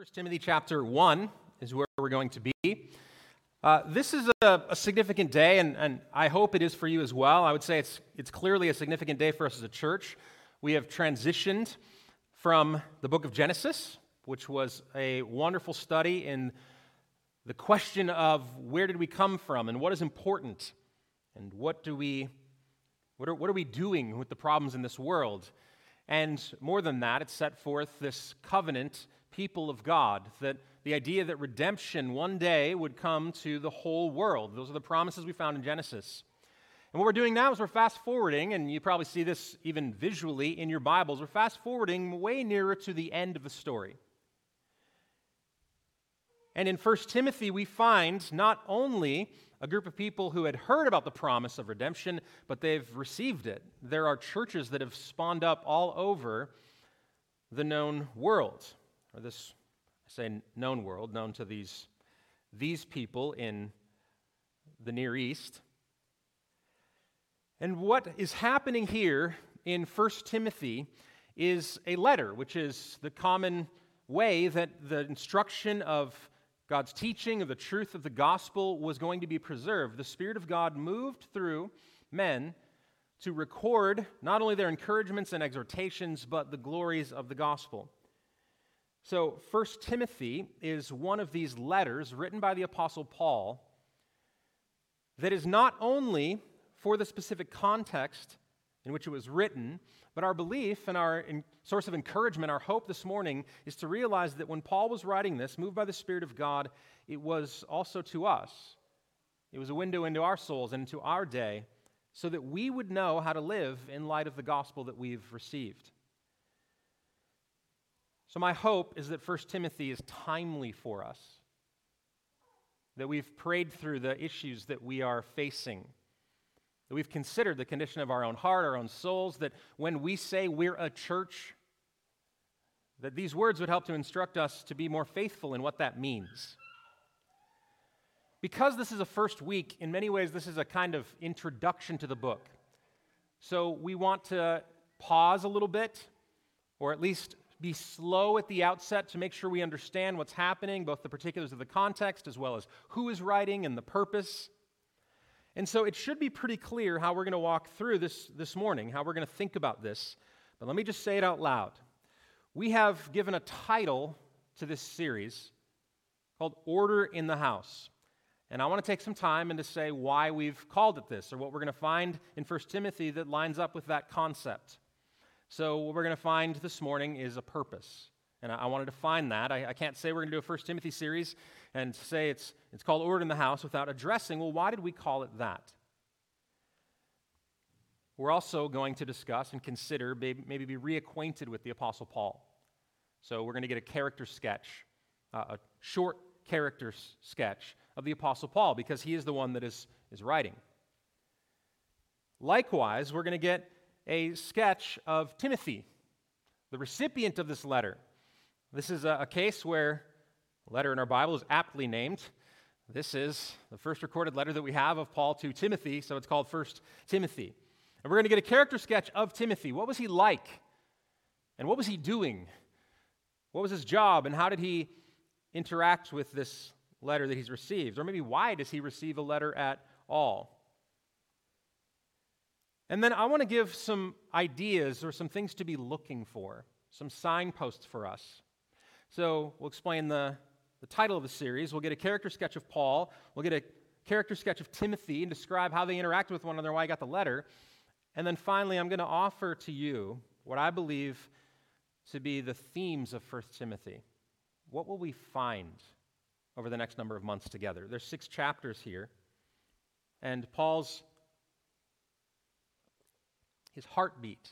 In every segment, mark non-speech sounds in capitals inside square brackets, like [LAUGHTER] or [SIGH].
1 Timothy chapter 1 is where we're going to be. Uh, this is a, a significant day, and, and, I hope it is for you as well. I would say it's, it's clearly a significant day for us as a church. We have transitioned from the book of Genesis, which was a wonderful study in the question of where did we come from and what is important and what do we what are, what are we doing with the problems in this world and more than that it set forth this covenant people of God, that the idea that redemption one day would come to the whole world. Those are the promises we found in Genesis. And what we're doing now is we're fast forwarding, and you probably see this even visually in your Bibles. We're fast forwarding way nearer to the end of the story. And in 1 Timothy, we find not only a group of people who had heard about the promise of redemption, but they've received it. There are churches that have spawned up all over the known world or this, I say, known world, known to these, these people in the Near East. And what is happening here in 1 Timothy is a letter, which is the common way that the instruction of God's teaching of the truth of the gospel was going to be preserved. The Spirit of God moved through men to record not only their encouragements and exhortations, but the glories of the gospel. So, 1 Timothy is one of these letters written by the Apostle Paul that is not only for the specific context in which it was written, but our belief and our source of encouragement, our hope this morning, is to realize that when Paul was writing this, moved by the Spirit of God, it was also to us. It was a window into our souls and into our day so that we would know how to live in light of the gospel that we've received. So, my hope is that 1 Timothy is timely for us, that we've prayed through the issues that we are facing, that we've considered the condition of our own heart, our own souls, that when we say we're a church, that these words would help to instruct us to be more faithful in what that means. Because this is a first week, in many ways, this is a kind of introduction to the book. So we want to pause a little bit, or at least be slow at the outset to make sure we understand what's happening, both the particulars of the context as well as who is writing and the purpose. And so it should be pretty clear how we're going to walk through this this morning, how we're going to think about this. But let me just say it out loud. We have given a title to this series called Order in the House. And I want to take some time and to say why we've called it this, or what we're going to find in 1 Timothy that lines up with that concept. So, what we're going to find this morning is a purpose. And I, I wanted to find that. I, I, can't say we're going to do a First Timothy series and say it's, it's called Order in the House without addressing, well, why did we call it that? We're also going to discuss and consider, maybe, be reacquainted with the Apostle Paul. So, we're going to get a character sketch, uh, a short character sketch of the Apostle Paul because he is the one that is, is writing. Likewise, we're going to get a sketch of Timothy, the recipient of this letter. This is a, a case where a letter in our Bible is aptly named. This is the first recorded letter that we have of Paul to Timothy, so it's called First Timothy. And we're going to get a character sketch of Timothy. What was he like? And what was he doing? What was his job? And how did he interact with this letter that he's received? Or maybe why does he receive a letter at all? And then I want to give some ideas or some things to be looking for, some signposts for us. So we'll explain the, the title of the series. We'll get a character sketch of Paul. We'll get a character sketch of Timothy and describe how they interact with one another, why I got the letter. And then finally, I'm going to offer to you what I believe to be the themes of 1 Timothy. What will we find over the next number of months together? There's six chapters here. And Paul's his heartbeat,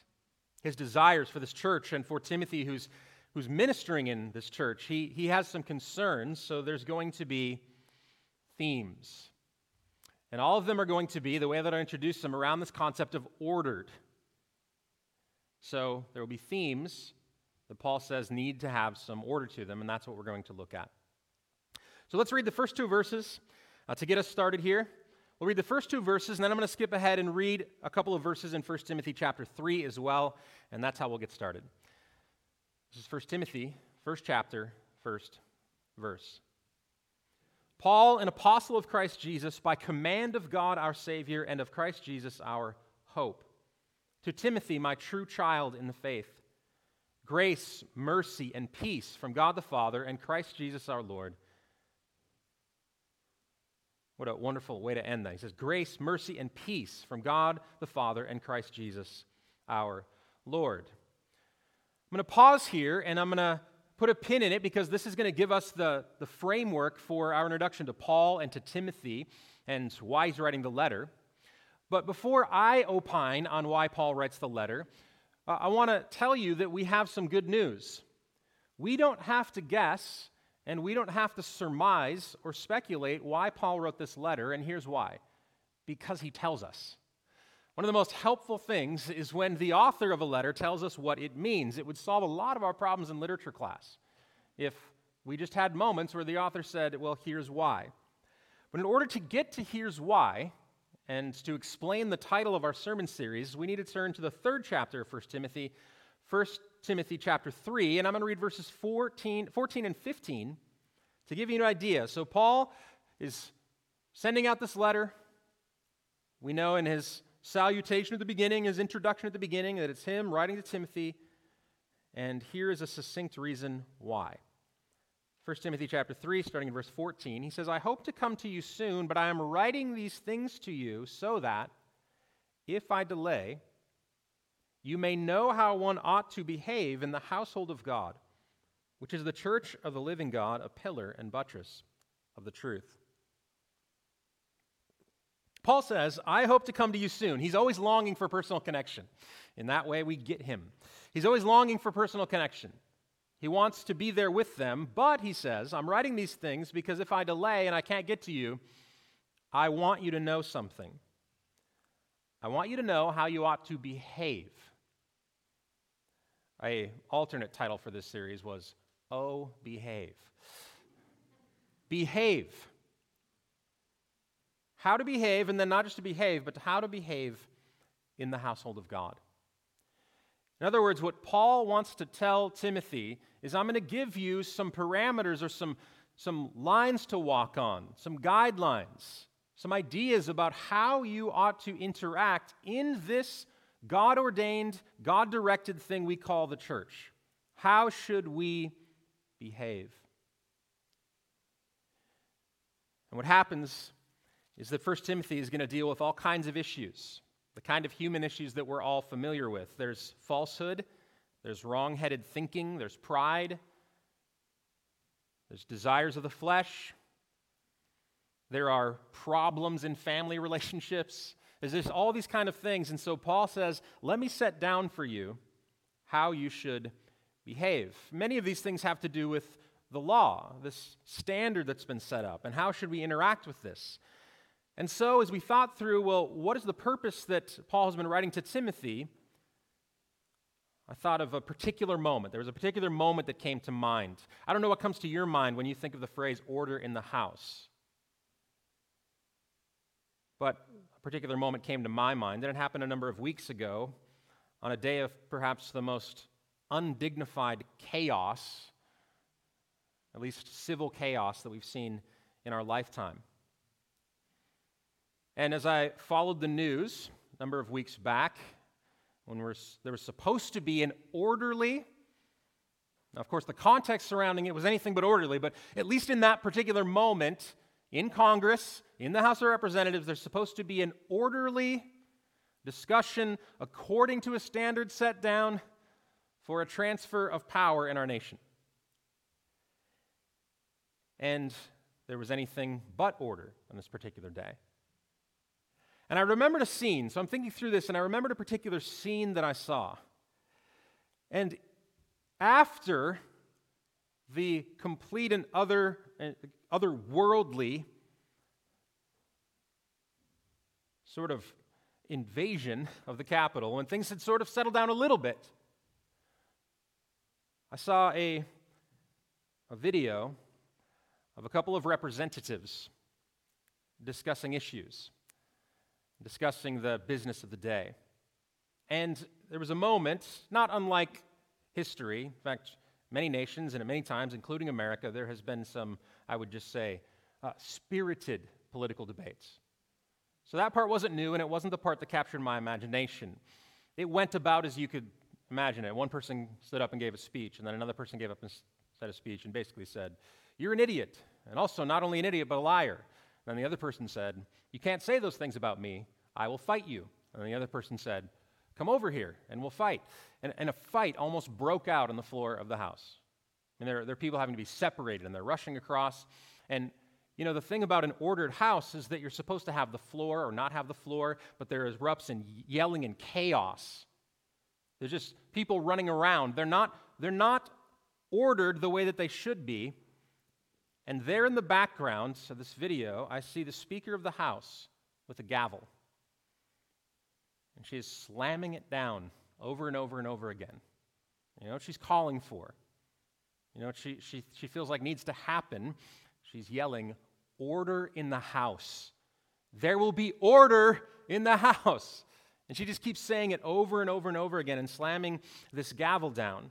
his desires for this church and for Timothy, who's, who's ministering in this church. He, he has some concerns, so there's going to be themes. And all of them are going to be, the way that I introduce them, around this concept of ordered. So there will be themes that Paul says need to have some order to them, and that's what we're going to look at. So let's read the first two verses uh, to get us started here. We'll read the first two verses, and then I'm going to skip ahead and read a couple of verses in 1 Timothy chapter 3 as well, and that's how we'll get started. This is 1 Timothy, first chapter, first verse. Paul, an apostle of Christ Jesus, by command of God our Savior and of Christ Jesus our hope. To Timothy, my true child in the faith, grace, mercy, and peace from God the Father and Christ Jesus our Lord. What a wonderful way to end that. He says, Grace, mercy, and peace from God the Father and Christ Jesus our Lord. I'm going to pause here and I'm going to put a pin in it because this is going to give us the, the framework for our introduction to Paul and to Timothy and why he's writing the letter. But before I opine on why Paul writes the letter, uh, I want to tell you that we have some good news. We don't have to guess and we don't have to surmise or speculate why Paul wrote this letter, and here's why because he tells us. One of the most helpful things is when the author of a letter tells us what it means. It would solve a lot of our problems in literature class if we just had moments where the author said, Well, here's why. But in order to get to here's why, and to explain the title of our sermon series, we need to turn to the third chapter of 1 Timothy, 1 Timothy chapter 3, and I'm going to read verses 14, 14 and 15 to give you an idea. So, Paul is sending out this letter. We know in his salutation at the beginning, his introduction at the beginning, that it's him writing to Timothy. And here is a succinct reason why. 1 Timothy chapter 3, starting in verse 14, he says, I hope to come to you soon, but I am writing these things to you so that, if I delay, you may know how one ought to behave in the household of God, which is the church of the living God, a pillar and buttress of the truth. Paul says, I hope to come to you soon. He's always longing for personal connection. In that way, we get him. He's always longing for personal connection. He wants to be there with them, but he says, I'm writing these things because if I delay and I can't get to you, I want you to know something. I want you to know how you ought to behave. A alternate title for this series was Oh, behave. Behave how to behave, and then not just to behave, but how to behave in the household of God. In other words, what Paul wants to tell Timothy is I'm going to give you some parameters or some, some lines to walk on, some guidelines, some ideas about how you ought to interact in this God ordained, God directed thing we call the church. How should we behave? And what happens is that 1 Timothy is going to deal with all kinds of issues, the kind of human issues that we're all familiar with. There's falsehood, there's wrong headed thinking, there's pride, there's desires of the flesh, there are problems in family [LAUGHS] relationships. There's just all these kind of things. And so Paul says, Let me set down for you how you should behave. Many of these things have to do with the law, this standard that's been set up, and how should we interact with this? And so, as we thought through, well, what is the purpose that Paul has been writing to Timothy? I thought of a particular moment. There was a particular moment that came to mind. I don't know what comes to your mind when you think of the phrase order in the house. But particular moment came to my mind, and it happened a number of weeks ago on a day of perhaps the most undignified chaos, at least civil chaos, that we've seen in our lifetime. And as I followed the news a number of weeks back, when there was supposed to be an orderly, now of course the context surrounding it was anything but orderly, but at least in that particular moment in Congress, in the House of Representatives, there's supposed to be an orderly discussion according to a standard set down for a transfer of power in our nation. And there was anything but order on this particular day. And I remembered a scene, so I'm thinking through this, and I remembered a particular scene that I saw. And after the complete and other, uh, otherworldly sort of invasion of the Capitol when things had sort of settled down a little bit, I saw a, a video of a couple of representatives discussing issues discussing the business of the day. And there was a moment, not unlike history, in fact, many nations and at many times, including America, there has been some, I would just say, uh, spirited political debates. So that part wasn't new, and it wasn't the part that captured my imagination. It went about as you could imagine it. One person stood up and gave a speech, and then another person gave up and said a speech and basically said, You're an idiot, and also not only an idiot, but a liar. And then the other person said, You can't say those things about me. I will fight you. And the other person said, Come over here and we'll fight. And, and a fight almost broke out on the floor of the house. And there, there are people having to be separated and they're rushing across. And, you know, the thing about an ordered house is that you're supposed to have the floor or not have the floor, but there erupts in yelling and chaos. There's just people running around. They're not, they're not ordered the way that they should be. And there in the background of this video, I see the Speaker of the House with a gavel. And she is slamming it down over and over and over again. You know she's calling for? You know she, she, she feels like needs to happen? She's yelling, Order in the house. There will be order in the [LAUGHS] house. And she just keeps saying it over and over and over again and slamming this gavel down.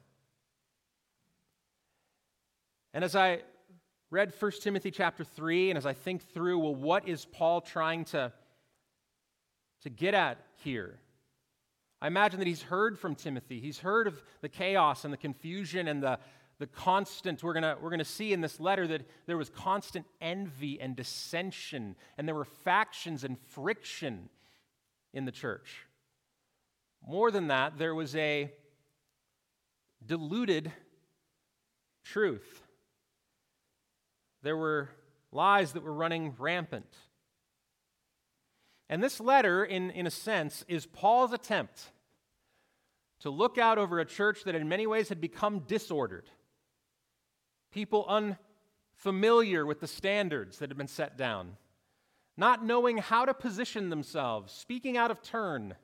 And as I read 1 Timothy chapter 3, and as I think through, well, what is Paul trying to to get at here. I imagine that he's heard from Timothy. He's heard of the chaos and the confusion and the, the constant. We're going we're to see in this letter that there was constant envy and dissension, and there were factions and friction in the church. More than that, there was a diluted truth. There were lies that were running rampant. And this letter, in, in a sense, is Paul's attempt to look out over a church that in many ways had become disordered, people unfamiliar with the standards that had been set down, not knowing how to position themselves, speaking out of turn.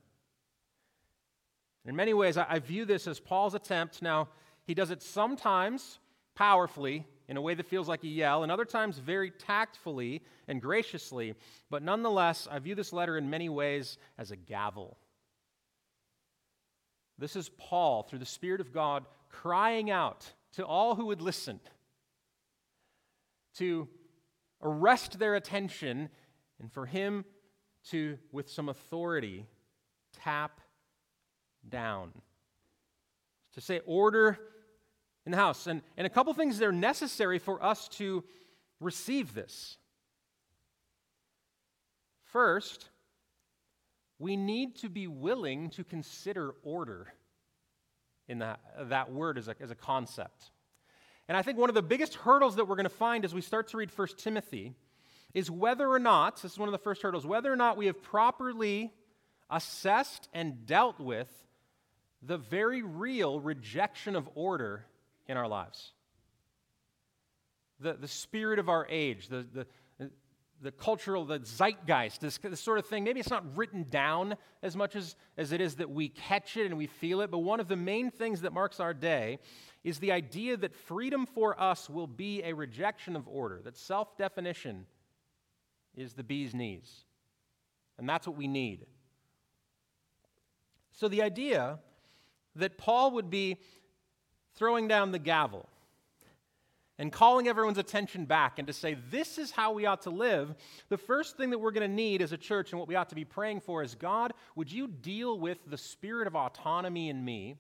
In many ways, I, view this as Paul's attempt. Now, he does it sometimes powerfully in a way that feels like a yell, and other times very tactfully and graciously. But nonetheless, I view this letter in many ways as a gavel. This is Paul, through the Spirit of God, crying out to all who would listen to arrest their attention and for him to, with some authority, tap down. To say, order in the house. And, and a couple things that are necessary for us to receive this. First, we need to be willing to consider order in that, that word as a, as a concept. And I think one of the biggest hurdles that we're going to find as we start to read 1 Timothy is whether or not, this is one of the first hurdles, whether or not we have properly assessed and dealt with the very real rejection of order in our lives. The, the spirit of our age, the, the, the cultural, the zeitgeist, this, this sort of thing. Maybe it's not written down as much as, as it is that we catch it and we feel it, but one of the main things that marks our day is the idea that freedom for us will be a rejection of order, that self definition is the bee's knees. And that's what we need. So the idea that Paul would be throwing down the gavel and calling everyone's attention back and to say, this is how we ought to live, the first thing that we're going to need as a church and what we ought to be praying for is God, would you deal with the spirit of autonomy in me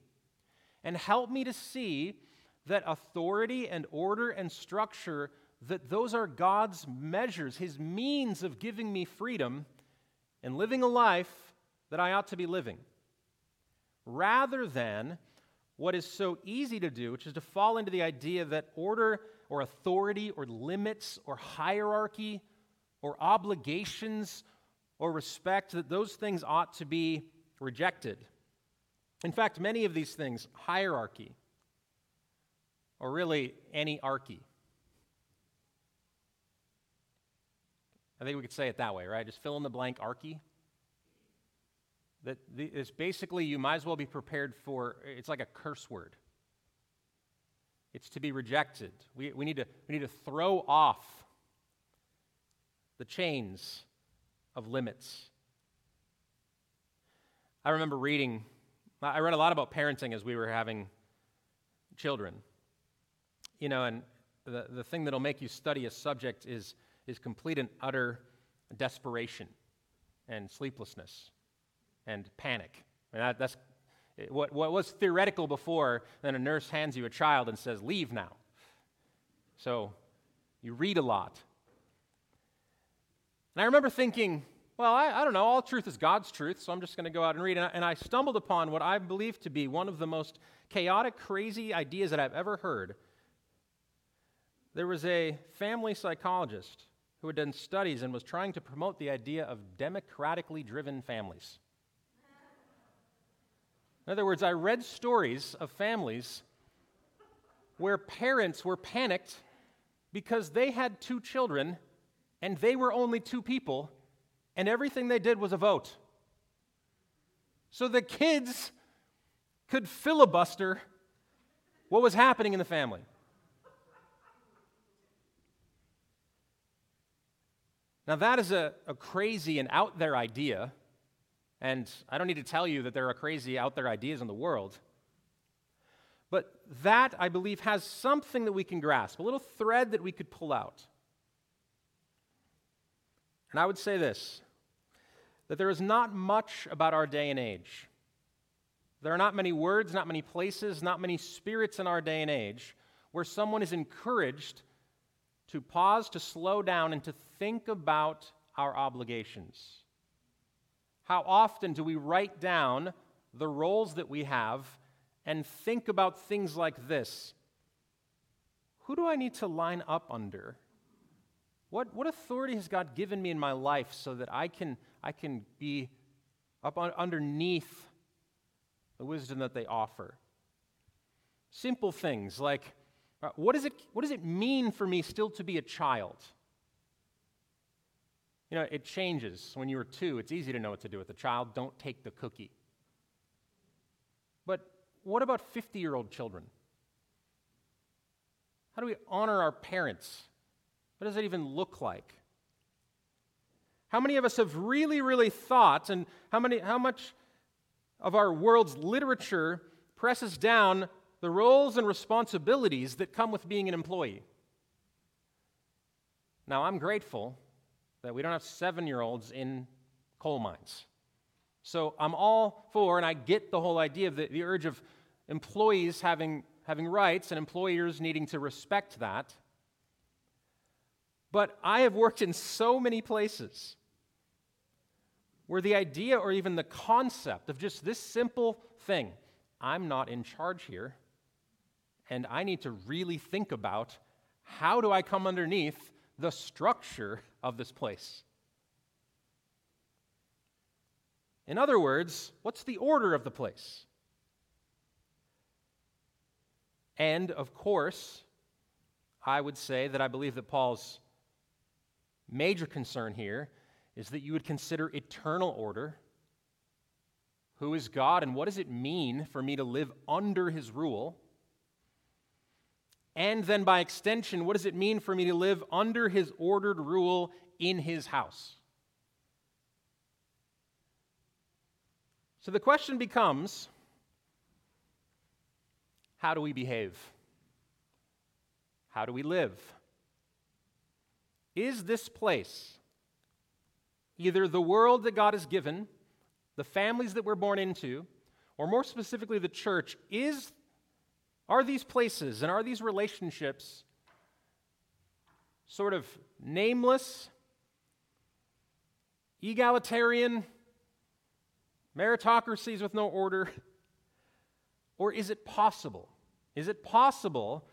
and help me to see that authority and order and structure that those are God's measures, his means of giving me freedom and living a life that I ought to be living. Rather than what is so easy to do, which is to fall into the idea that order or authority or limits or hierarchy or obligations or respect, that those things ought to be rejected. In fact, many of these things, hierarchy, or really any archy. I think we could say it that way, right? Just fill in the blank archy that it's basically you might as well be prepared for it's like a curse word. It's to be rejected. We, we, need, to, we need to throw off the chains of limits. I remember reading i read a lot about parenting as we were having children. You know, and the, the thing that'll make you study a subject is, is complete and utter desperation and sleeplessness and panic. That's what, what was theoretical before, then a nurse hands you a child and says, Leave now. So you read a lot. And I remember thinking, well, I, I, don't know, all truth is God's truth, so I'm just going to go out and read. And I, and I stumbled upon what I believe to be one of the most chaotic, crazy ideas that I've ever heard. There was a family psychologist who had done studies and was trying to promote the idea of democratically driven families. In other words, I read stories of families where parents were panicked because they had two children and they were only two people, and everything they did was a vote. So the kids could filibuster what was happening in the family. Now, that is a, a crazy and out there idea, and I don't need to tell you that there are crazy out there ideas in the world. But that, I believe, has something that we can grasp, a little thread that we could pull out. And I would say this that there is not much about our day and age. There are not many words, not many places, not many spirits in our day and age where someone is encouraged to pause, to slow down, and to think about our obligations. How often do we write down the roles that we have and think about things like this? Who do I need to line up under? What, what authority has God given me in my life so that I can, I can be up on, underneath the wisdom that they offer? Simple things like uh, what, is it, what does it mean for me still to be a child? You know, it changes. When you were two, it's easy to know what to do with a child. Don't take the cookie. But what about 50 year old children? How do we honor our parents? What does that even look like? How many of us have really, really thought, and how, many, how much of our world's literature presses down the roles and responsibilities that come with being an employee? Now, I'm grateful that we don't have seven year olds in coal mines. So I'm all for, and I get the whole idea of the, the urge of employees having, having rights and employers needing to respect that. But I have worked in so many places where the idea or even the concept of just this simple thing I'm not in charge here, and I need to really think about how do I come underneath the structure of this place? In other words, what's the order of the place? And of course, I would say that I believe that Paul's major concern here is that you would consider eternal order. Who is God, and what does it mean for me to live under his rule? And then, by extension, what does it mean for me to live under his ordered rule in his house? So the question becomes how do we behave? How do we live? Is this place either the world that God has given, the families that we're born into, or more specifically the church, is are these places and are these relationships sort of nameless, egalitarian, meritocracies with no order? [LAUGHS] Or is it possible? Is it possible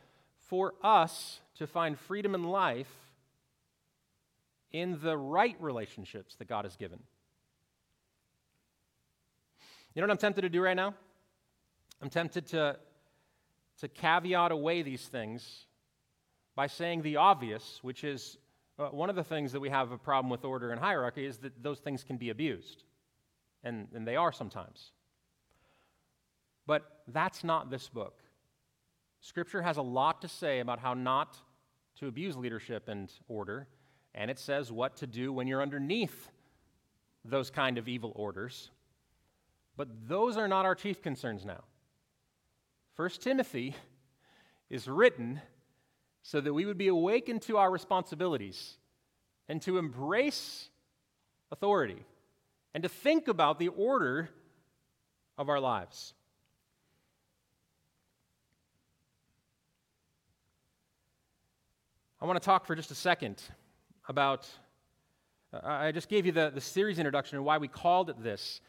for us to find freedom in life in the right relationships that God has given. You know what I'm tempted to do right now? I'm tempted to, to caveat away these things by saying the obvious, which is uh, one of the things that we have a problem with order and hierarchy is that those things can be abused. And, and they are sometimes. But that's not this book. Scripture has a lot to say about how not to abuse leadership and order and it says what to do when you're underneath those kind of evil orders. But those are not our chief concerns now. First Timothy is written so that we would be awakened to our responsibilities and to embrace authority and to think about the order of our lives. I want to talk for just a second about. I just gave you the, the series introduction and why we called it this.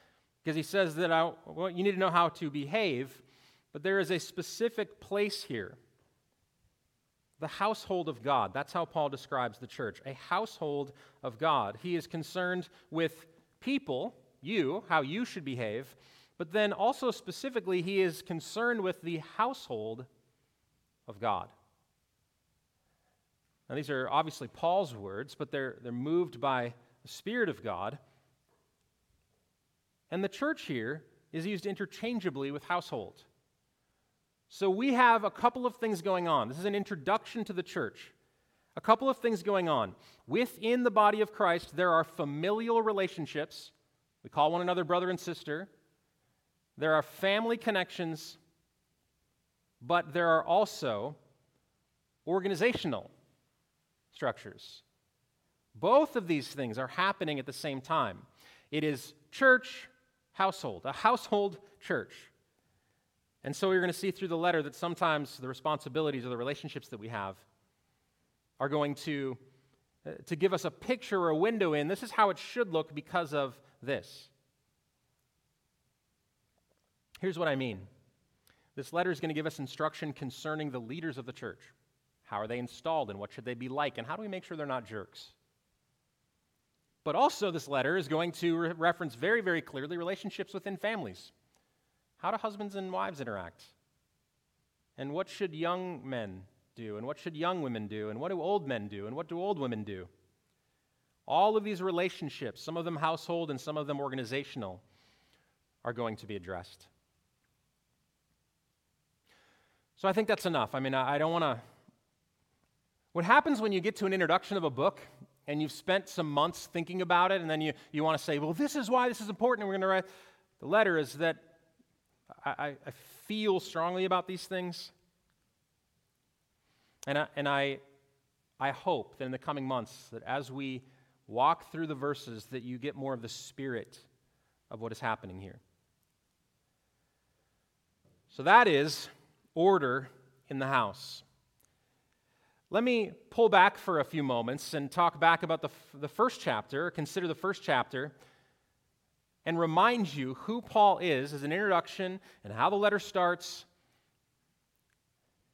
Because he says that I, well, you need to know how to behave, but there is a specific place here the household of God. That's how Paul describes the church a household of God. He is concerned with people, you, how you should behave, but then also specifically, he is concerned with the household of God. Now, these are obviously Paul's words, but they're, they're moved by the Spirit of God. And the church here is used interchangeably with household. So we have a couple of things going on. This is an introduction to the church. A couple of things going on. Within the body of Christ, there are familial relationships. We call one another brother and sister. There are family connections, but there are also organizational structures. Both of these things are happening at the same time. It is church, household, a household church. And so you're going to see through the letter that sometimes the responsibilities or the relationships that we have are going to, uh, to give us a picture or a window in this is how it should look because of this. Here's what I mean this letter is going to give us instruction concerning the leaders of the church. How are they installed and what should they be like? And how do we make sure they're not jerks? But also, this letter is going to re- reference very, very clearly relationships within families. How do husbands and wives interact? And what should young men do? And what should young women do? And what do old men do? And what do old women do? All of these relationships, some of them household and some of them organizational, are going to be addressed. So I think that's enough. I mean, I don't want to. What happens when you get to an introduction of a book and you've spent some months thinking about it, and then you, you want to say, well, this is why this is important, and we're going to write the letter, is that I, I feel strongly about these things. And, I, and I, I hope that in the coming months, that as we walk through the verses, that you get more of the spirit of what is happening here. So that is order in the house. Let me pull back for a few moments and talk back about the, the first chapter, consider the first chapter and remind you who Paul is as an introduction and how the letter starts.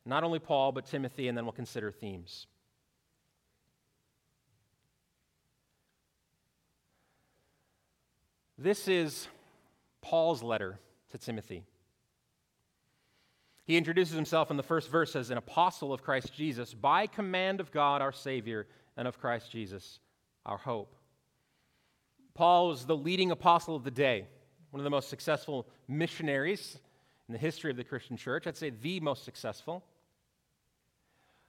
Not only Paul, but Timothy, and then we'll consider themes. This is Paul's letter to Timothy. He introduces himself in the first verse as an apostle of Christ Jesus by command of God our Savior and of Christ Jesus our hope. Paul was the leading apostle of the day, one of the most successful missionaries in the history of the Christian church. I'd say the most successful.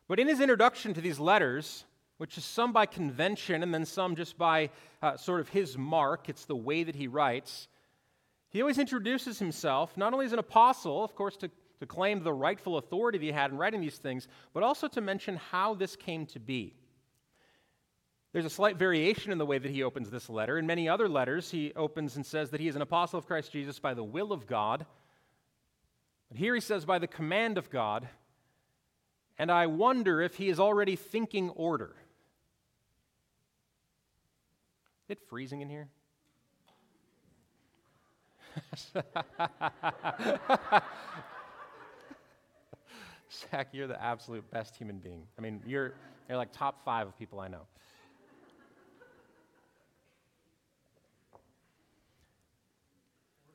But in his introduction to these letters, which is some by convention and then some just by uh, sort of his mark, it's the way that he writes, he always introduces himself not only as an apostle, of course, to, to claim the rightful authority that he had in writing these things, but also to mention how this came to be. There's a slight variation in the way that he opens this letter. In many other letters, he opens and says that he is an apostle of Christ Jesus by the will of God. But here he says by the command of God. And I wonder if he is already thinking order. Is it freezing in here? [LAUGHS] Zach, you're the absolute best human being. I mean, you're, you're like top five of people I know.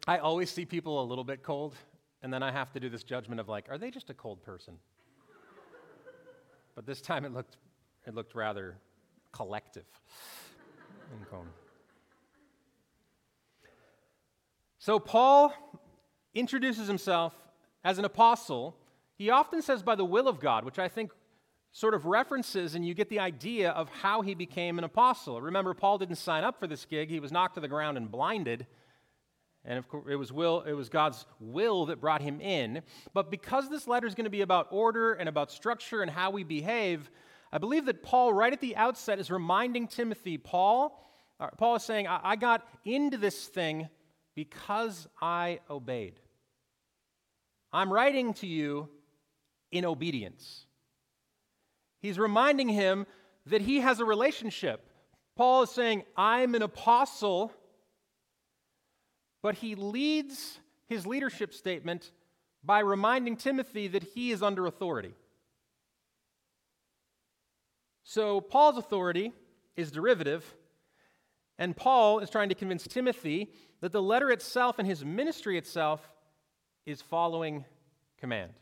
I always see people a little bit cold, and then I have to do this judgment of like, are they just a cold person? but this time it looked, it looked rather collective. So Paul introduces himself as an apostle. He often says by the will of God, which I think sort of references and you get the idea of how he became an apostle. Remember, Paul didn't sign up for this gig, he was knocked to the ground and blinded And of course, it was, will, it was God's will that brought him in. But because this letter is going to be about order and about structure and how we behave, I believe that Paul, right at the outset, is reminding Timothy, Paul, uh, Paul is saying, I, I got into this thing because I obeyed. I'm writing to you in obedience. He's reminding him that he has a relationship. Paul is saying, I'm an apostle, but he leads his leadership statement by reminding Timothy that he is under authority. So Paul's authority is derivative, and Paul is trying to convince Timothy that the letter itself and his ministry itself is following command.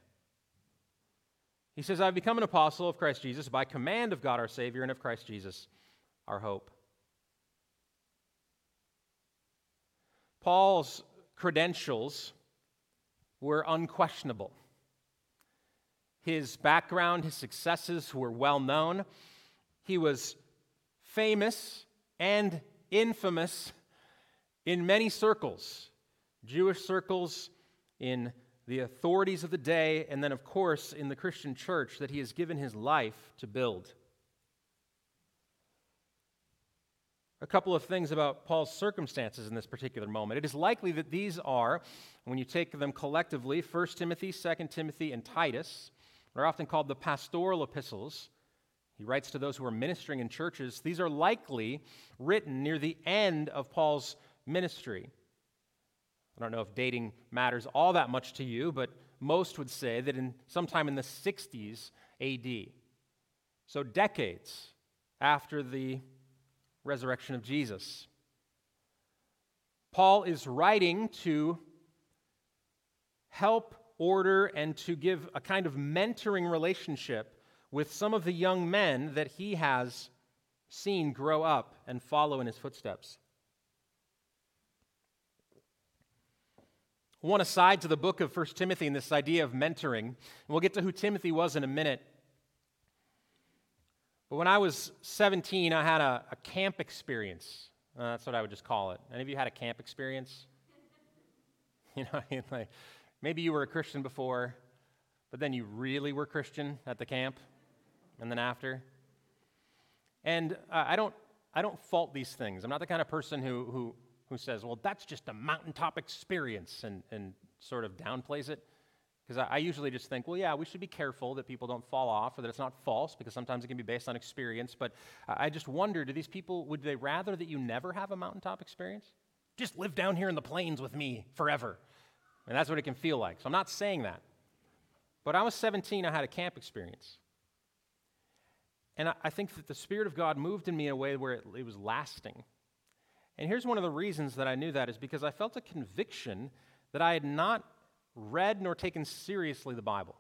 He says, I've become an apostle of Christ Jesus by command of God our Savior and of Christ Jesus our hope. Paul's credentials were unquestionable. His background, his successes were well known. He was famous and infamous in many circles Jewish circles, in the authorities of the day, and then, of course, in the Christian church that he has given his life to build. A couple of things about Paul's circumstances in this particular moment. It is likely that these are, when you take them collectively, 1 Timothy, 2 Timothy, and Titus, they're often called the pastoral epistles. He writes to those who are ministering in churches. These are likely written near the end of Paul's ministry. I don't know if dating matters all that much to you, but most would say that in sometime in the 60s AD. So decades after the resurrection of Jesus. Paul is writing to help order and to give a kind of mentoring relationship with some of the young men that he has seen grow up and follow in his footsteps. One aside to the book of 1 Timothy and this idea of mentoring, and we'll get to who Timothy was in a minute. But when I was 17, I had a, a camp experience. Uh, that's what I would just call it. Any of you had a camp experience? [LAUGHS] You know, [LAUGHS] like maybe you were a Christian before, but then you really were Christian at the camp, and then after. And uh, I don't, I don't fault these things. I'm not the kind of person who, who who says, well, that's just a mountaintop experience and, and sort of downplays it. Because I, I, usually just think, well, yeah, we should be careful that people don't fall off or that it's not false because sometimes it can be based on experience. But I just wonder do these people, would they rather that you never have a mountaintop experience? Just live down here in the plains with me forever. And that's what it can feel like. So I'm not saying that. But I was 17, I had a camp experience. And I, I think that the Spirit of God moved in me in a way where it, it was lasting. And here's one of the reasons that I knew that is because I felt a conviction that I had not read nor taken seriously the Bible.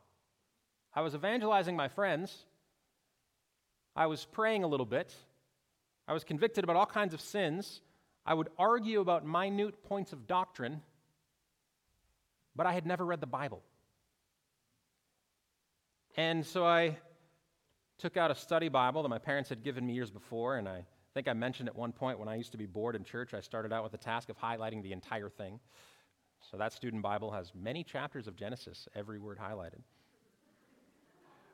I was evangelizing my friends. I was praying a little bit. I was convicted about all kinds of sins. I would argue about minute points of doctrine, but I had never read the Bible. And so I took out a study Bible that my parents had given me years before, and I think I mentioned at one point when I used to be bored in church, I started out with the task of highlighting the entire thing. So that student Bible has many chapters of Genesis, every word highlighted.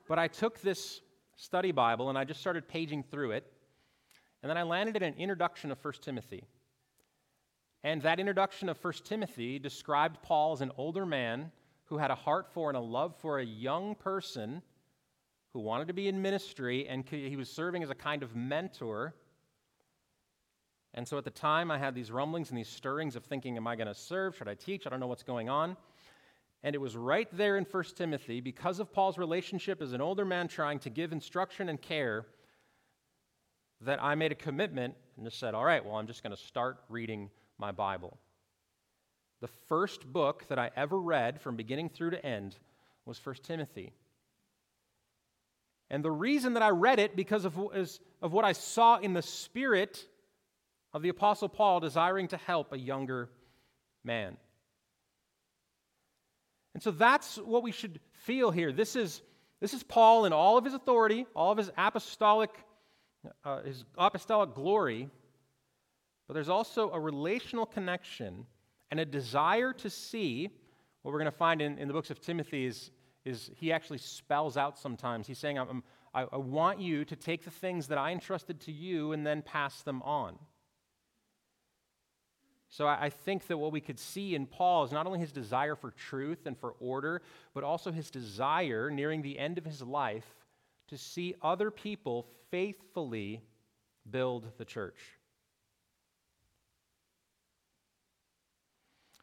But I took this study Bible and I just started paging through it. And then I landed at an introduction of 1 Timothy. And that introduction of 1 Timothy described Paul as an older man who had a heart for and a love for a young person who wanted to be in ministry, and he was serving as a kind of mentor and so at the time, I had these rumblings and these stirrings of thinking, Am I going to serve? Should I teach? I don't know what's going on. And it was right there in 1 Timothy, because of Paul's relationship as an older man trying to give instruction and care, that I made a commitment and just said, All right, well, I'm just going to start reading my Bible. The first book that I ever read from beginning through to end was 1 Timothy. And the reason that I read it because of, of what I saw in the Spirit of the Apostle Paul desiring to help a younger man. And so that's what we should feel here. This is, this is Paul in all of his authority, all of his apostolic, uh, his apostolic glory, but there's also a relational connection and a desire to see what we're going to find in, in the books of Timothy is, is he actually spells out sometimes. He's saying, I, I want you to take the things that I entrusted to you and then pass them on. So I think that what we could see in Paul is not only his desire for truth and for order, but also his desire nearing the end of his life to see other people faithfully build the church.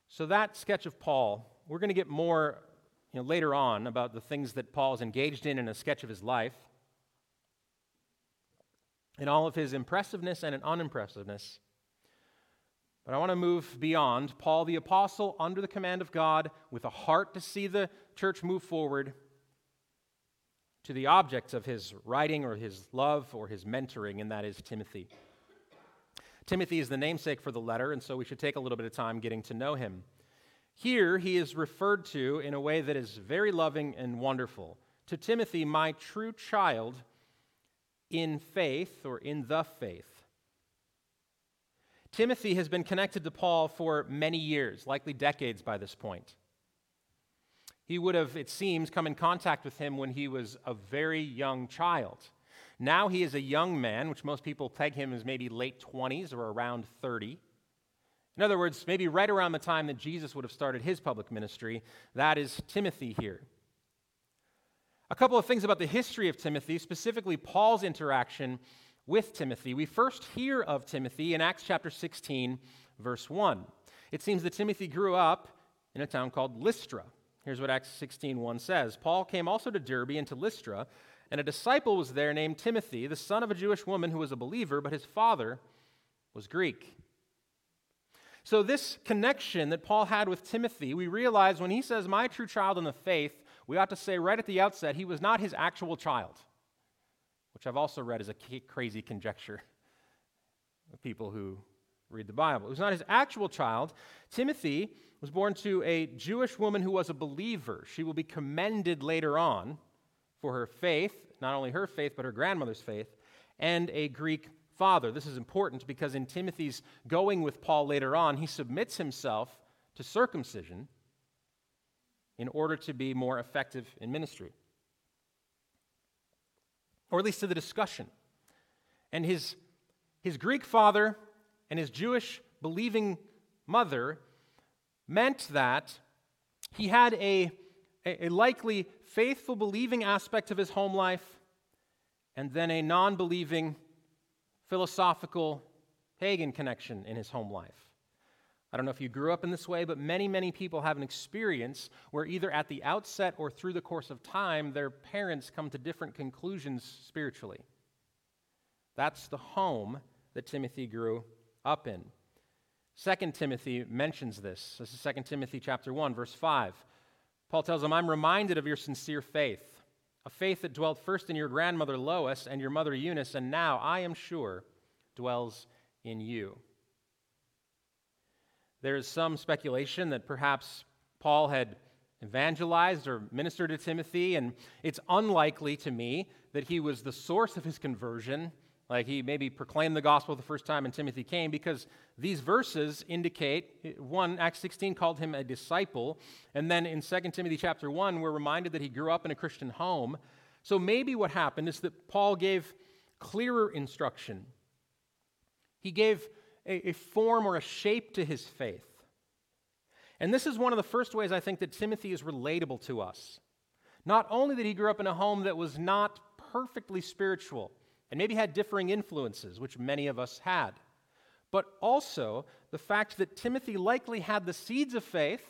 So that sketch of Paul, we're going to get more you know, later on about the things that Paul is engaged in in a sketch of his life in all of his impressiveness and unimpressiveness. But I want to move beyond. Paul the Apostle, under the command of God, with a heart to see the church move forward, to the object of his writing or his love or his mentoring, and that is Timothy. Timothy is the namesake for the letter, and so we should take a little bit of time getting to know him. Here, he is referred to in a way that is very loving and wonderful. To Timothy, my true child in faith or in the faith. Timothy has been connected to Paul for many years, likely decades by this point. He would have, it seems, come in contact with him when he was a very young child. Now he is a young man, which most people peg him as maybe late 20s or around 30. In other words, maybe right around the time that Jesus would have started his public ministry. That is Timothy here. A couple of things about the history of Timothy, specifically Paul's interaction with Timothy. We first hear of Timothy in Acts chapter 16, verse 1. It seems that Timothy grew up in a town called Lystra. Here's what Acts 16, 1 says Paul came also to Derbe and to Lystra, and a disciple was there named Timothy, the son of a Jewish woman who was a believer, but his father was Greek. So, this connection that Paul had with Timothy, we realize when he says, My true child in the faith, we ought to say right at the outset he was not his actual child, which I've also read as a crazy conjecture [LAUGHS] of people who read the Bible. It was not his actual child. Timothy was born to a Jewish woman who was a believer. She will be commended later on for her faith, not only her faith, but her grandmother's faith, and a Greek father. This is important because in Timothy's going with Paul later on, he submits himself to circumcision in order to be more effective in ministry. Or at least to the discussion. And his, his Greek father and his Jewish believing mother meant that he had a, a, likely faithful believing aspect of his home life and then a non believing philosophical pagan connection in his home life. I don't know if you grew up in this way, but many, many people have an experience where either at the outset or through the course of time, their parents come to different conclusions spiritually. That's the home that Timothy grew up in. Second Timothy mentions this. This is 2 Timothy chapter 1, verse 5. Paul tells him, I'm reminded of your sincere faith, a faith that dwelt first in your grandmother Lois and your mother Eunice, and now, I am sure, dwells in you. There is some speculation that perhaps Paul had evangelized or ministered to Timothy, and it's unlikely to me that he was the source of his conversion. Like he maybe proclaimed the gospel the first time and Timothy came, because these verses indicate one, Acts 16 called him a disciple, and then in 2 Timothy chapter 1, we're reminded that he grew up in a Christian home. So maybe what happened is that Paul gave clearer instruction. He gave a, a form or a shape to his faith. And this is one of the first ways I think that Timothy is relatable to us. Not only that he grew up in a home that was not perfectly spiritual and maybe had differing influences, which many of us had, but also the fact that Timothy likely had the seeds of faith,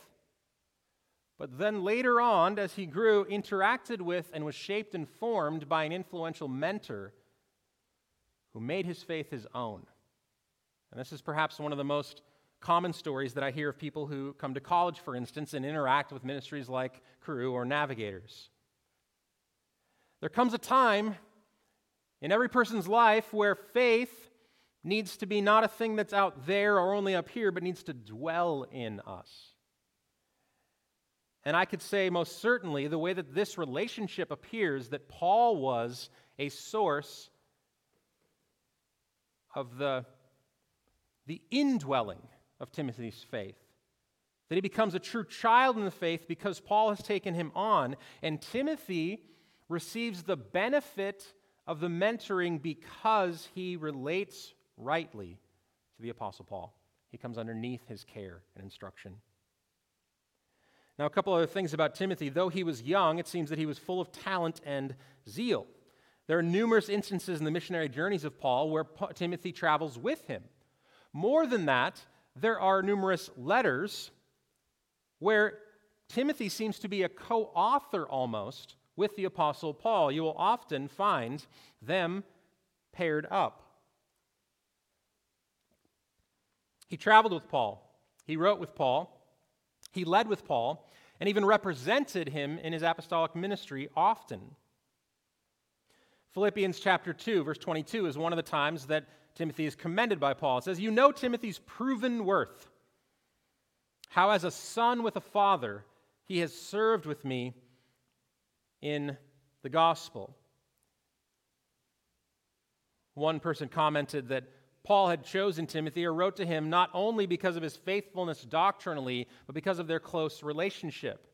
but then later on, as he grew, interacted with and was shaped and formed by an influential mentor who made his faith his own. And this is perhaps one of the most common stories that I hear of people who come to college, for instance, and interact with ministries like Cru or Navigators. There comes a time in every person's life where faith needs to be not a thing that's out there or only up here, but needs to dwell in us. And I could say most certainly the way that this relationship appears that Paul was a source of the the indwelling of Timothy's faith that he becomes a true child in the faith because Paul has taken him on. And Timothy receives the benefit of the mentoring because he relates rightly to the Apostle Paul. He comes underneath his care and instruction. Now, a couple other things about Timothy. Though he was young, it seems that he was full of talent and zeal. There are numerous instances in the missionary journeys of Paul where Timothy travels with him. More than that, there are numerous letters where Timothy seems to be a co author almost with the Apostle Paul. You will often find them paired up. He traveled with Paul, he wrote with Paul, he led with Paul, and even represented him in his apostolic ministry often. Philippians chapter 2, verse 22 is one of the times that Timothy is commended by Paul. It says, You know Timothy's proven worth, how as a son with a father he has served with me in the gospel. One person commented that Paul had chosen Timothy or wrote to him not only because of his faithfulness doctrinally, but because of their close relationship.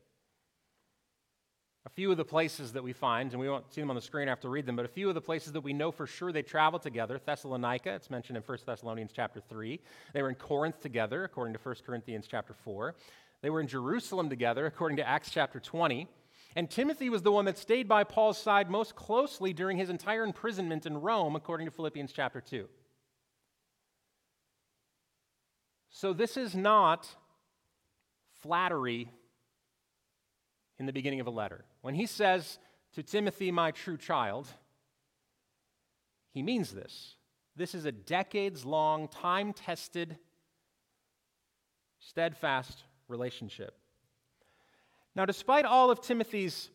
A few of the places that we find, and we won't see them on the screen, I have to read them, but a few of the places that we know for sure they traveled together. Thessalonica, it's mentioned in 1 Thessalonians chapter 3. They were in Corinth together, according to 1 Corinthians chapter 4. They were in Jerusalem together, according to Acts chapter 20. And Timothy was the one that stayed by Paul's side most closely during his entire imprisonment in Rome, according to Philippians chapter 2. So, this is not flattery in the beginning of a letter. When he says to Timothy, my true child, he means this. This is a decades long, time tested, steadfast relationship. Now, despite all of Timothy's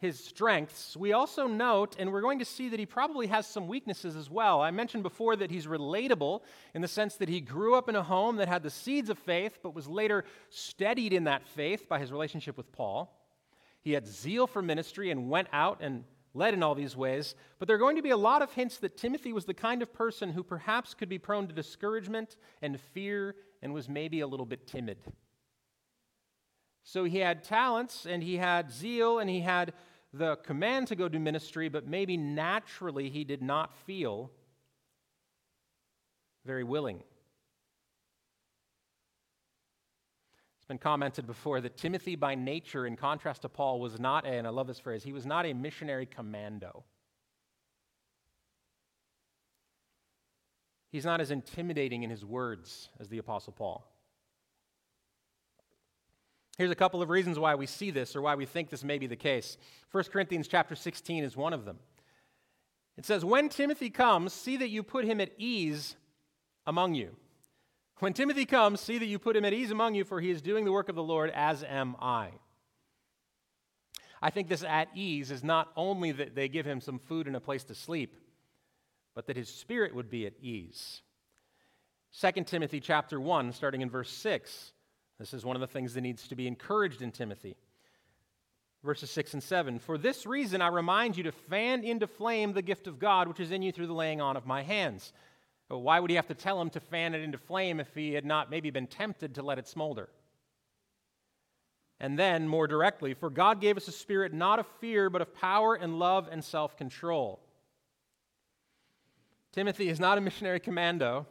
his strengths, we also note, and we're going to see that he probably has some weaknesses as well. I mentioned before that he's relatable in the sense that he grew up in a home that had the seeds of faith, but was later steadied in that faith by his relationship with Paul. He had zeal for ministry and went out and led in all these ways. But there are going to be a lot of hints that Timothy was the kind of person who perhaps could be prone to discouragement and fear and was maybe a little bit timid. So he had talents and he had zeal and he had the command to go do ministry, but maybe naturally he did not feel very willing. It's been commented before that Timothy, by nature, in contrast to Paul, was not a, and I love this phrase, he was not a missionary commando. He's not as intimidating in his words as the Apostle Paul. Here's a couple of reasons why we see this or why we think this may be the case. 1 Corinthians chapter 16 is one of them. It says, When Timothy comes, see that you put him at ease among you. When Timothy comes, see that you put him at ease among you, for he is doing the work of the Lord, as am I. I think this at ease is not only that they give him some food and a place to sleep, but that his spirit would be at ease. 2 Timothy chapter 1, starting in verse 6, this is one of the things that needs to be encouraged in Timothy. Verses 6 and 7 For this reason I remind you to fan into flame the gift of God which is in you through the laying on of my hands. But why would he have to tell him to fan it into flame if he had not maybe been tempted to let it smolder? And then, more directly, for God gave us a spirit not of fear, but of power and love and self control. Timothy is not a missionary commando.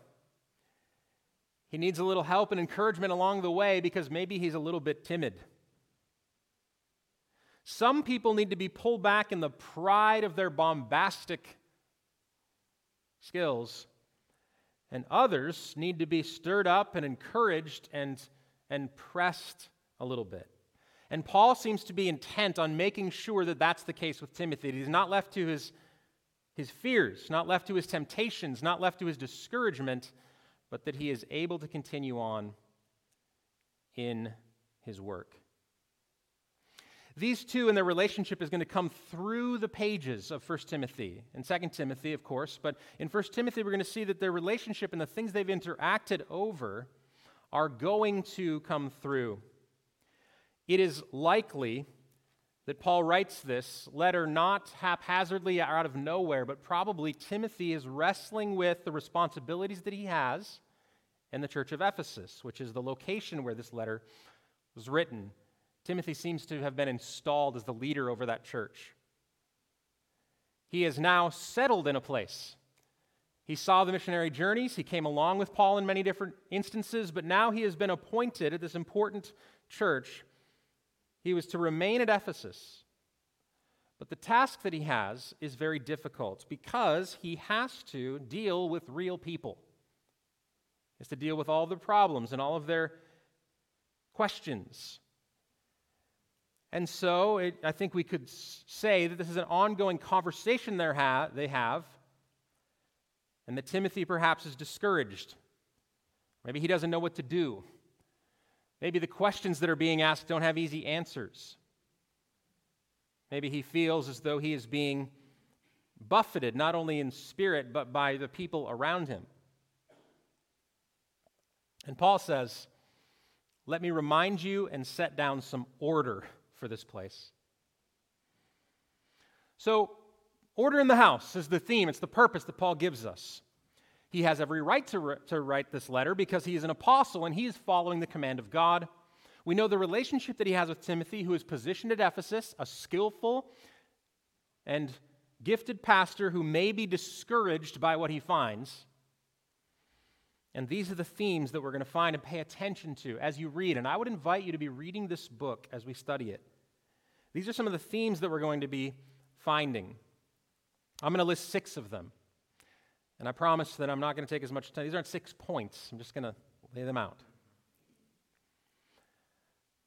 He needs a little help and encouragement along the way because maybe he's a little bit timid. Some people need to be pulled back in the pride of their bombastic skills, and others need to be stirred up and encouraged and, and pressed a little bit. And Paul seems to be intent on making sure that that's the case with Timothy. He's not left to his, his fears, not left to his temptations, not left to his discouragement but that he is able to continue on in his work. These two and their relationship is going to come through the pages of 1 Timothy and 2 Timothy, of course, but in 1 Timothy, we're going to see that their relationship and the things they've interacted over are going to come through. It is likely that Paul writes this letter not haphazardly out of nowhere, but probably Timothy is wrestling with the responsibilities that he has in the church of Ephesus, which is the location where this letter was written. Timothy seems to have been installed as the leader over that church. He is now settled in a place. He saw the missionary journeys. He came along with Paul in many different instances, but now he has been appointed at this important church. He was to remain at Ephesus. But the task that he has is very difficult because he has to deal with real people. He has to deal with all the problems and all of their questions. And so it, I think we could say that this is an ongoing conversation ha- they have, and that Timothy perhaps is discouraged. Maybe he doesn't know what to do. Maybe the questions that are being asked don't have easy answers. Maybe he feels as though he is being buffeted, not only in spirit, but by the people around him. And Paul says, Let me remind you and set down some order for this place. So, order in the house is the theme, it's the purpose that Paul gives us. He has every right to, to write this letter because he is an apostle and he is following the command of God. We know the relationship that he has with Timothy, who is positioned at Ephesus, a skillful and gifted pastor who may be discouraged by what he finds. And these are the themes that we're going to find and pay attention to as you read. And I would invite you to be reading this book as we study it. These are some of the themes that we're going to be finding. I'm going to list six of them. And I promise that I'm not going to take as much time. These aren't six points, I'm just going to lay them out.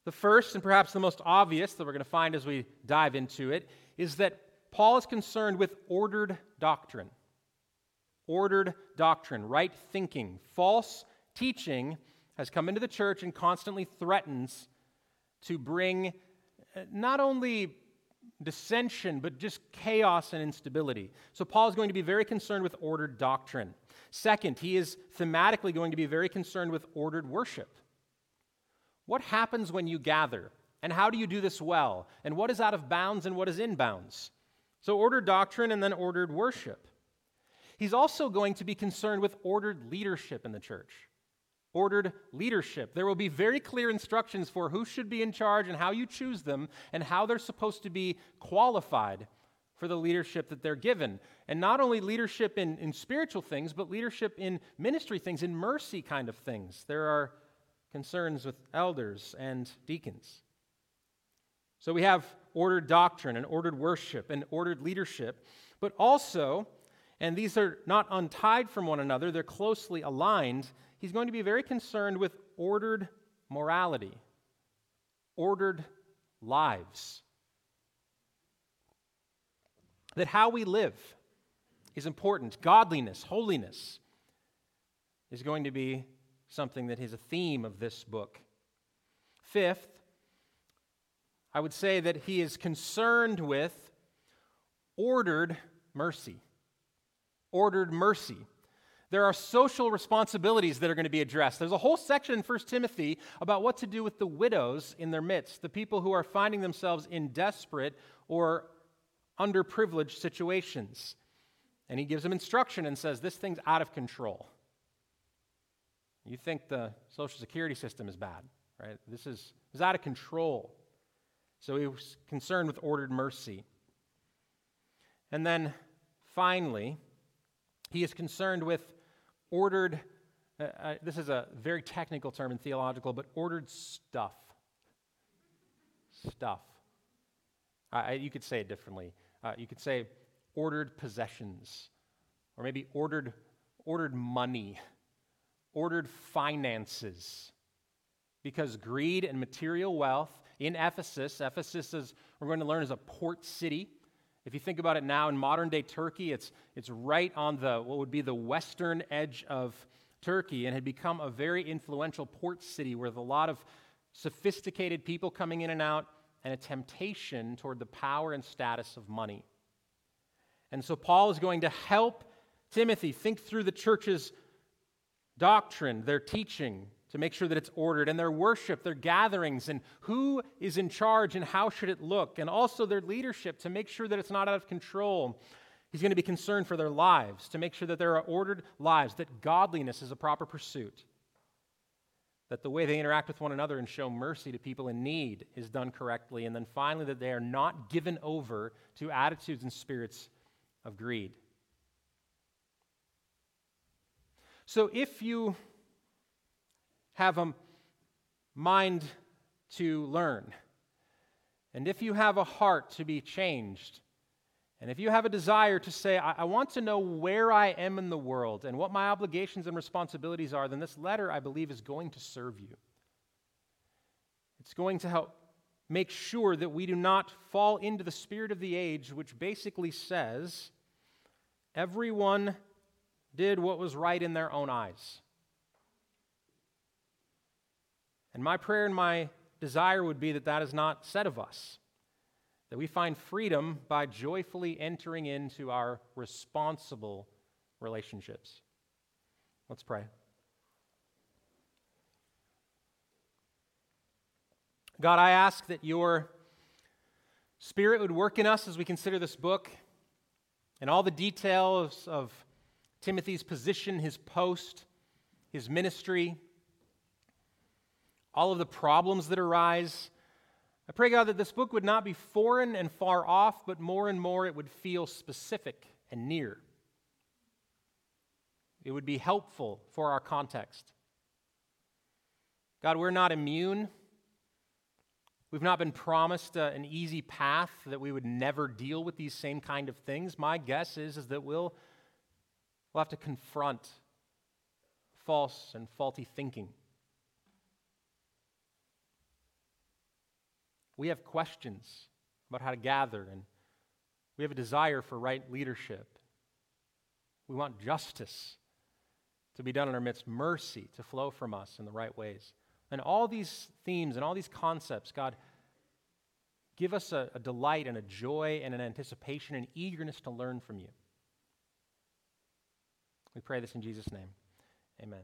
The first, and perhaps the most obvious that we're going to find as we dive into it, is that Paul is concerned with ordered doctrine ordered doctrine, right thinking. False teaching has come into the church and constantly threatens to bring uh, not only dissension, but just chaos and instability. So, Paul is going to be very concerned with ordered doctrine. Second, he is thematically going to be very concerned with ordered worship. What happens when you gather? And how do you do this well? And what is out of bounds and what is in bounds? So, ordered doctrine and then ordered worship. He's also going to be concerned with ordered leadership in the church. Ordered leadership. There will be very clear instructions for who should be in charge and how you choose them and how they're supposed to be qualified for the leadership that they're given. And not only leadership in, in spiritual things, but leadership in ministry things, in mercy kind of things. There are concerns with elders and deacons. So we have ordered doctrine and ordered worship and ordered leadership, but also and these are not untied from one another, they're closely aligned. He's going to be very concerned with ordered morality, ordered lives. That how we live is important. Godliness, holiness is going to be something that is a theme of this book. Fifth, I would say that he is concerned with ordered mercy ordered mercy. There are social responsibilities that are going to be addressed. There's a whole section in 1 Timothy about what to do with the widows in their midst, the people who are finding themselves in desperate or underprivileged situations. And he gives them instruction and says, This thing's out of control. You think the Social Security system is bad, right? This is, is out of control. So he was concerned with ordered mercy. And then finally, he is concerned with ordered, uh, uh, this is a very technical term in theological, but ordered stuff. Stuff. Uh, you could say it differently. Uh, you could say ordered possessions, or maybe ordered, ordered money, ordered finances. Because greed and material wealth in Ephesus, Ephesus is, we're going to learn, is a port city. If you think about it now in modern day Turkey, it's, it's right on the what would be the western edge of Turkey and had become a very influential port city with a lot of sophisticated people coming in and out and a temptation toward the power and status of money. And so Paul is going to help Timothy think through the church's doctrine, their teaching, to make sure that it's ordered, and their worship, their gatherings, and who is in charge and how should it look, and also their leadership to make sure that it's not out of control. He's going to be concerned for their lives, to make sure that there are ordered lives, that godliness is a proper pursuit. that the way they interact with one another and show mercy to people in need is done correctly, and then finally, that they are not given over to attitudes and spirits of greed. So if you have a mind to learn, and if you have a heart to be changed, and if you have a desire to say, I, I, want to know where I am in the world and what my obligations and responsibilities are, then this letter, I believe, is going to serve you. It's going to help make sure that we do not fall into the spirit of the age, which basically says, everyone did what was right in their own eyes. And my prayer and my desire would be that that is not said of us that we find freedom by joyfully entering into our responsible relationships. Let's pray. God, I ask that your Spirit would work in us as we consider this book and all the details of Timothy's position, his post, his ministry, all of the problems that arise I pray, God, that this book would not be foreign and far off, but more and more it would feel specific and near. It would be helpful for our context. God, we're not immune. We've not been promised uh, an easy path that we would never deal with these same kind of things. My guess is, is that we'll, we'll have to confront false and faulty thinking. We have questions about how to gather, and we have a desire for right leadership. We want justice to be done in our midst, mercy to flow from us in the right ways. And all these themes and all these concepts, God, give us a, a delight and a joy and an anticipation and eagerness to learn from you. We pray this in Jesus' name. Amen.